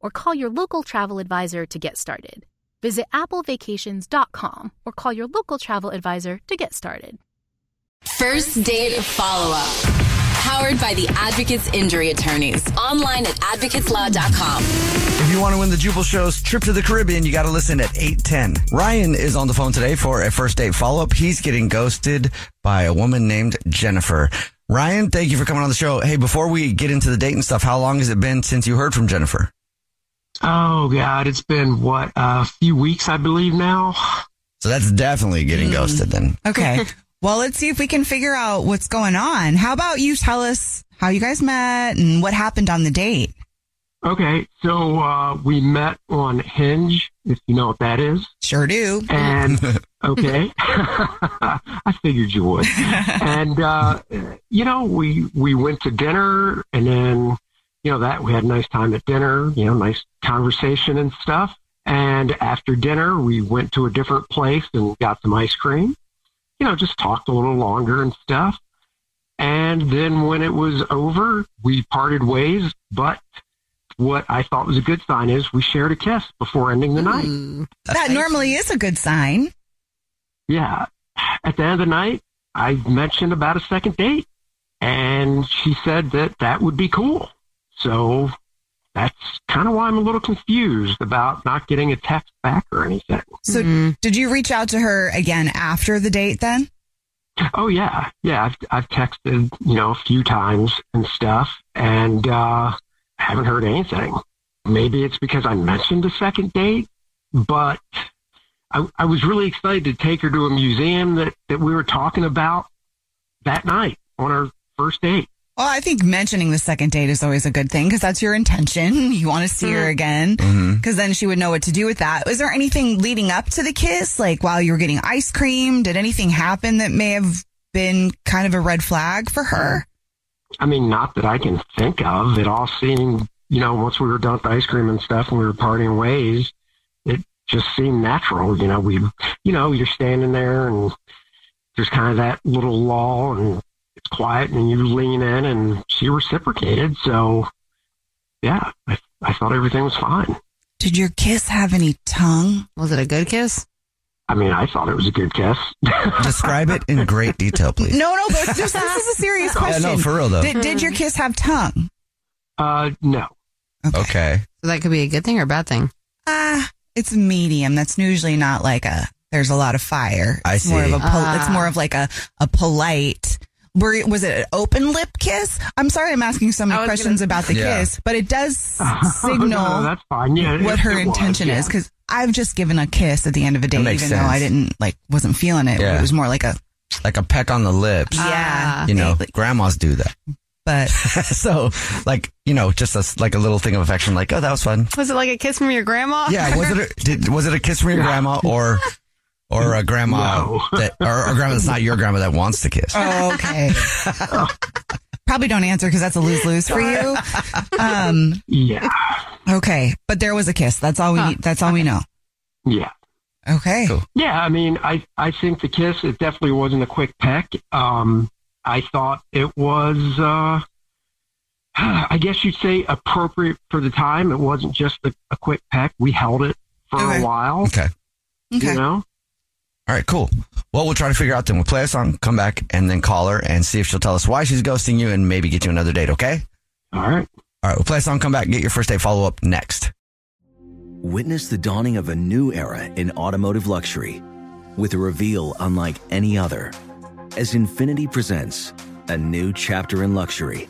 or call your local travel advisor to get started. Visit applevacations.com or call your local travel advisor to get started. First date follow up. Powered by the Advocates Injury Attorneys. Online at advocateslaw.com. If you want to win the Jubal Show's trip to the Caribbean, you got to listen at 810. Ryan is on the phone today for a first date follow up. He's getting ghosted by a woman named Jennifer. Ryan, thank you for coming on the show. Hey, before we get into the date and stuff, how long has it been since you heard from Jennifer? Oh God, it's been what a few weeks, I believe now. So that's definitely getting ghosted then. Okay. well, let's see if we can figure out what's going on. How about you tell us how you guys met and what happened on the date? Okay, so uh, we met on Hinge, if you know what that is. Sure do. And okay, I figured you would. And uh, you know, we we went to dinner, and then you know that we had a nice time at dinner. You know, nice conversation and stuff. And after dinner, we went to a different place and got some ice cream. You know, just talked a little longer and stuff. And then when it was over, we parted ways. But what I thought was a good sign is we shared a kiss before ending the night. Mm. that normally is a good sign. Yeah. At the end of the night, I mentioned about a second date, and she said that that would be cool. So that's kind of why I'm a little confused about not getting a text back or anything. So, did you reach out to her again after the date then? Oh yeah, yeah. I've I've texted you know a few times and stuff, and uh, I haven't heard anything. Maybe it's because I mentioned a second date, but I, I was really excited to take her to a museum that that we were talking about that night on our first date. Well, I think mentioning the second date is always a good thing because that's your intention. You want to see her mm-hmm. again mm-hmm. because then she would know what to do with that. Was there anything leading up to the kiss? Like while you were getting ice cream, did anything happen that may have been kind of a red flag for her? I mean, not that I can think of. It all seemed, you know, once we were done with the ice cream and stuff and we were parting ways, it just seemed natural. You know, we, you know, you're standing there and there's kind of that little lull and it's quiet and you lean in and she reciprocated. So yeah, I, I thought everything was fine. Did your kiss have any tongue? Was it a good kiss? I mean, I thought it was a good kiss. Describe it in great detail, please. No, no, but this, this is a serious Yeah, question. no, for real, though. Did, did your kiss have tongue? uh, no. Okay. So that could be a good thing or a bad thing. Ah, it's medium. That's usually not like a. There's a lot of fire. I It's more of see. a. Pol- It's more of like a a polite. Were, was it an open lip kiss? I'm sorry, I'm asking so many questions gonna- about the Yeah. kiss, but it does signal no, that's fine. Yeah, what her it was, intention yeah. is. Because I've just given a kiss at the end of a date, even makes though I didn't like wasn't feeling it. Yeah. It was more like a Like a peck on the lips. yeah, ah. You know, like- grandmas do that. but so, like, you know, just a, s- like a little thing of affection, like, oh, that was fun. Was it like a kiss from your grandma? Yeah, was it a, did, was it a kiss from your grandma or or a grandma No. that or a grandma that's not your grandma that wants to kiss? Oh, okay. Probably don't answer because that's a lose lose for you. Um, Yeah. Okay, but there was a kiss. That's all we. Huh. Need. That's all we know. Yeah. Okay. Cool. Yeah, I mean, I I think the kiss it definitely wasn't a quick peck. Um, I thought it was, uh, I guess you'd say appropriate for the time. It wasn't just a, a quick peck. We held it for Okay. a while. Okay. Okay. You know, All right, cool. Well, we'll try to figure out then. We'll play a song, come back, and then call her and see if she'll tell us why she's ghosting you and maybe get you another date, okay? all right. All right, we'll play a song, come back, get your first date follow up next. Witness the dawning of a new era in automotive luxury with a reveal unlike any other as INFINITI presents a new chapter in luxury,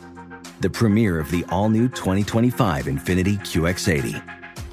the premiere of the all new 2025 INFINITI QX80.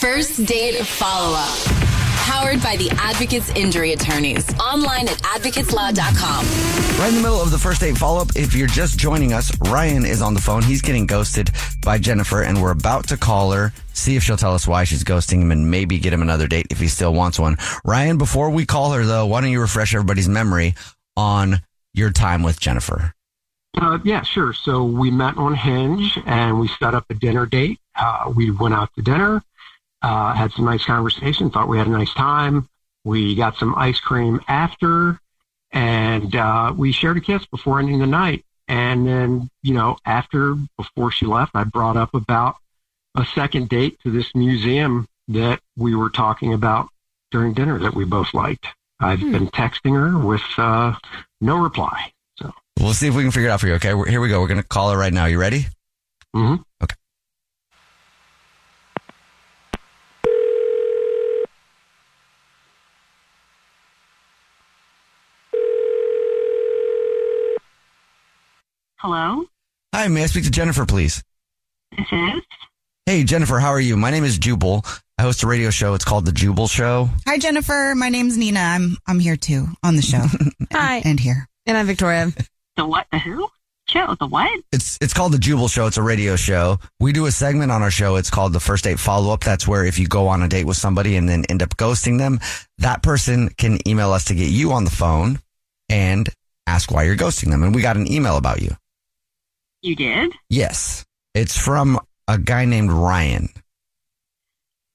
First date follow up. Powered by the Advocates Injury Attorneys. Online at advocateslaw.com. Right in the middle of the first date follow up, if you're just joining us, Ryan is on the phone. He's getting ghosted by Jennifer, and we're about to call her, see if she'll tell us why she's ghosting him, and maybe get him another date if he still wants one. Ryan, before we call her, though, why don't you refresh everybody's memory on your time with Jennifer? Uh, yeah, sure. So we met on Hinge and we set up a dinner date. Uh, we went out to dinner, uh, had some nice conversation, thought we had a nice time. We got some ice cream after and, uh, we shared a kiss before ending the night. And then, you know, after, before she left, I brought up about a second date to this museum that we were talking about during dinner that we both liked. I've been texting her with, uh, no reply. So. We'll see if we can figure it out for you, okay? We're, here we go. We're going to call her right now. You ready? Mm-hmm. Okay. Hello, Hi, may I speak to Jennifer, please? this is. Hey, Jennifer, how are you? My name is Jubal. I host a radio show. It's called The Jubal Show. Hi, Jennifer. My name's Nina. I'm I'm here too on the show. Hi. and here. And I'm Victoria. The what? The who? Show the what? It's it's called The Jubal Show. It's a radio show. We do a segment on our show. It's called the First Date Follow Up. That's where if you go on a date with somebody and then end up ghosting them, that person can email us to get you on the phone and ask why you're ghosting them. And we got an email about you. You did, Yes. It's from a guy named Ryan.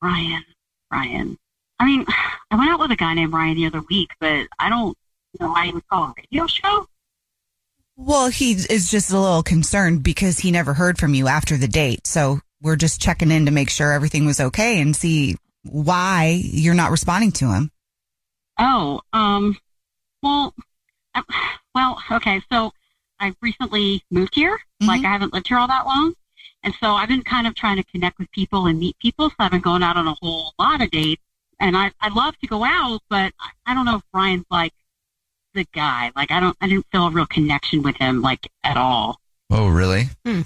Ryan. Ryan. I mean, I went out with a guy named Ryan the other week, but I don't know why he would call a radio show. Well, he is just a little concerned because he never heard from you after the date. So we're just checking in to make sure everything was okay and see why you're not responding to him. Oh, um, well, well, okay. So I recently moved here. Like mm-hmm. I haven't lived here all that long. And so I've been kind of trying to connect with people and meet people. So I've been going out on a whole lot of dates and I, I love to go out, but I, I don't know if Brian's like the guy. Like I don't, I didn't feel a real connection with him like at all. Oh, really? Hmm.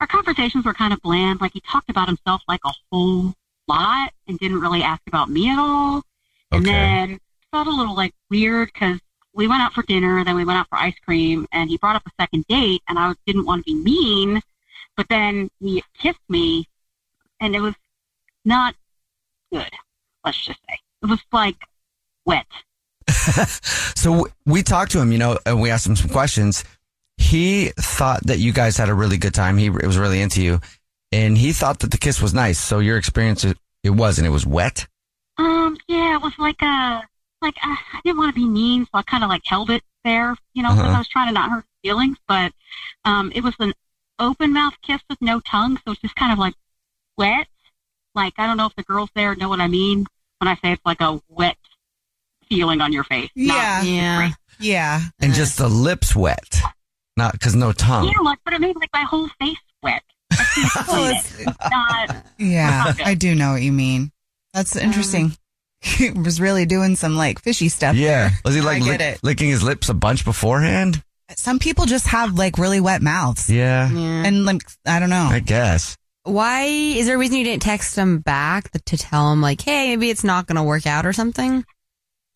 our conversations were kind of bland. Like he talked about himself like a whole lot and didn't really ask about me at all. Okay. And Okay. then felt a little like weird because we went out for dinner, then we went out for ice cream, and he brought up a second date, and I didn't want to be mean, but then he kissed me, and it was not good. Let's just say it was like wet. So we talked to him, you know, and we asked him some questions. He thought that you guys had a really good time. He was really into you, and he thought that the kiss was nice. So your experience, it, it wasn't. It was wet. Um, yeah, it was like a like uh, I didn't want to be mean, so I kind of like held it there, you know, because Uh-huh. I was trying to not hurt feelings. But um, it was an open mouth kiss with no tongue, so it's just kind of like wet. Like I don't know if the girls there know what I mean when I say it's like a wet feeling on your face. Yeah. Yeah. Yeah. And just the lips wet, not because no tongue. Yeah, like but it made like my whole face wet. I can't explain it. It's not. Yeah. I do know what you mean. That's interesting. He was really doing some like fishy stuff. Yeah. there. Was he like get lick- licking his lips a bunch beforehand? Some people just have like really wet mouths. Yeah, Yeah. And like, I don't know. I guess. Why is there a reason you didn't text him back to tell him like, hey, maybe it's not going to work out or something?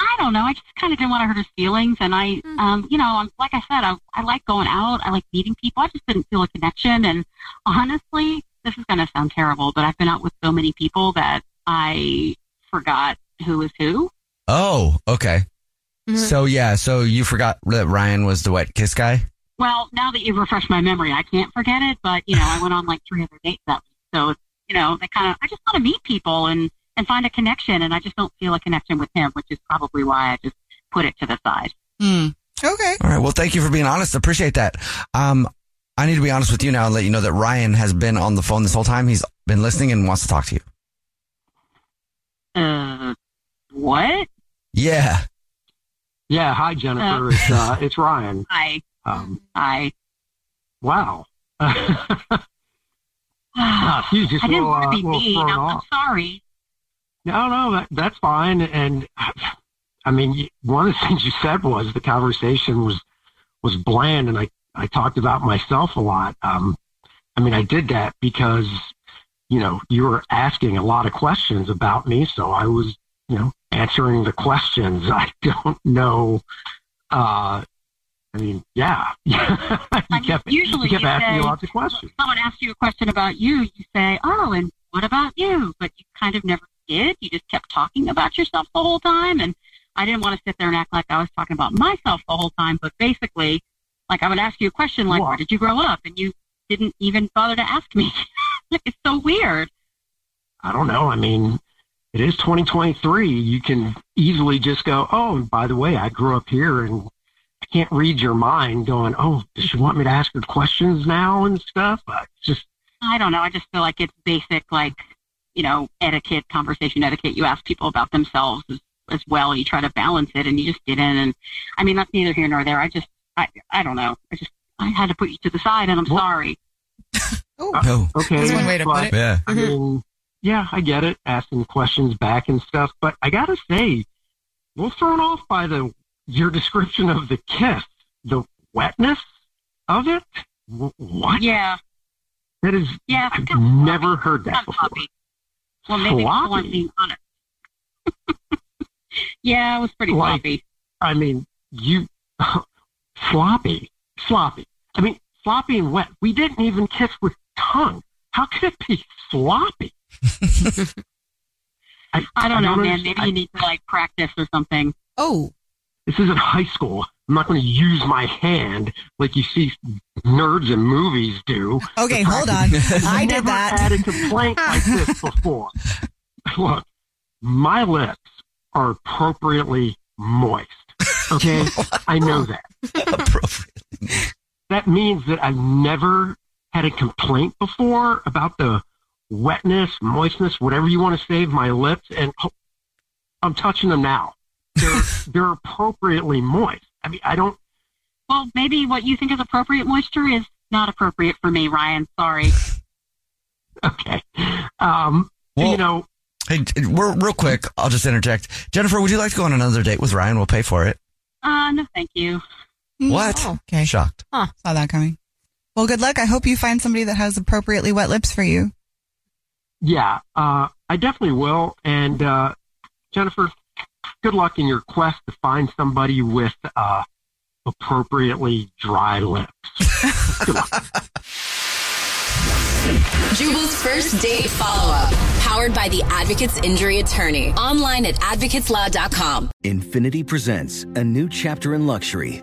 I don't know. I just kind of didn't want to hurt his feelings, and I, Hmm. um, you know, I'm, like I said, I, I like going out. I like meeting people. I just didn't feel a connection. And honestly, this is going to sound terrible, but I've been out with so many people that I forgot who was who. Oh, okay. Mhm. So yeah, so you forgot that Ryan was the wet kiss guy. Well, now that you've refreshed my memory, I can't forget it. But you know, I went on like three other dates that week, so you know, I kind of, I just want to meet people and and find a connection, and I just don't feel a connection with him, which is probably why I just put it to the side. Hmm. Okay. All right. Well, thank you for being honest. Appreciate that. Um, I need to be honest with you now and let you know that Ryan has been on the phone this whole time. He's been listening and wants to talk to you. Uh, what? Yeah. Yeah. Hi, Jennifer. It's uh, it's Ryan. I, Um, I, wow. Ah, geez, just I a didn't little, want uh, to be little mean. I'm, I'm off. sorry. No, no, that, that's fine. And I mean, one of the things you said was the conversation was was bland, and I I talked about myself a lot. Um, I mean, I did that because you know you were asking a lot of questions about me, so I was you know answering the questions. I don't know. Uh, I mean, yeah, you kept Usually, you kept you asking say, lots of questions. someone asks you a question about you, you say, "Oh, and what about you?" But you kind of never did. You just kept talking about yourself the whole time, and I didn't want to sit there and act like I was talking about myself the whole time. But basically, like I would ask you a question like, "Where did you grow up?" and you didn't even bother to ask me. it's so weird. I don't know. I mean, it is 2023. You can easily just go, oh, and by the way, I grew up here and I can't read your mind going, oh, does she want me to ask her questions now and stuff? Uh, it's just, I don't know. I just feel like it's basic, like you know, etiquette, conversation etiquette. You ask people about themselves as, as well. You try to balance it, and you just didn't. And I mean, that's neither here nor there. I just, I, I don't know. I just, I had to put you to the side, and I'm Well- sorry. No. okay. That's one way to put it. Yeah. I mean, yeah, I get it, asking questions back and stuff, but I gotta say, a little thrown off by the your description of the kiss, the wetness of it. Wh- What? Yeah, That is, yeah. I've never heard that before. sloppy. Well, maybe Sloppy? aren't being honest. yeah, it was pretty Like- sloppy. I mean, you sloppy, sloppy. I mean, sloppy and wet. We didn't even kiss with tongue. How could it be sloppy? I, I don't know, man. Maybe you need to like practice or something. Oh, this isn't high school. I'm not going to use my hand like you see nerds in movies do. okay. Hold on. I did Never that. had a complaint like this before. Look, my lips are appropriately moist. Okay, I know that. Appropriately. that means that I've never had a complaint before about the wetness, moistness, whatever you want to say of my lips, and oh, I'm touching them now. They're they're appropriately moist. I mean, I don't. Well, maybe what you think is appropriate moisture is not appropriate for me, Ryan. Sorry. Okay. Um, Well- you know, Hey, we're real quick. I'll just interject. Jennifer, would you like to go on another date with Ryan? We'll pay for it. Uh, no, thank you. What? Oh, okay. Shocked. Huh. Saw that coming. Well, good luck. I hope you find somebody that has appropriately wet lips for you. Yeah, uh, I definitely will. And uh, Jennifer, good luck in your quest to find somebody with uh, appropriately dry lips. good luck. Jubal's first date follow up. Powered by the Advocates Injury Attorney. Online at advocateslaw.com. INFINITI presents a new chapter in luxury,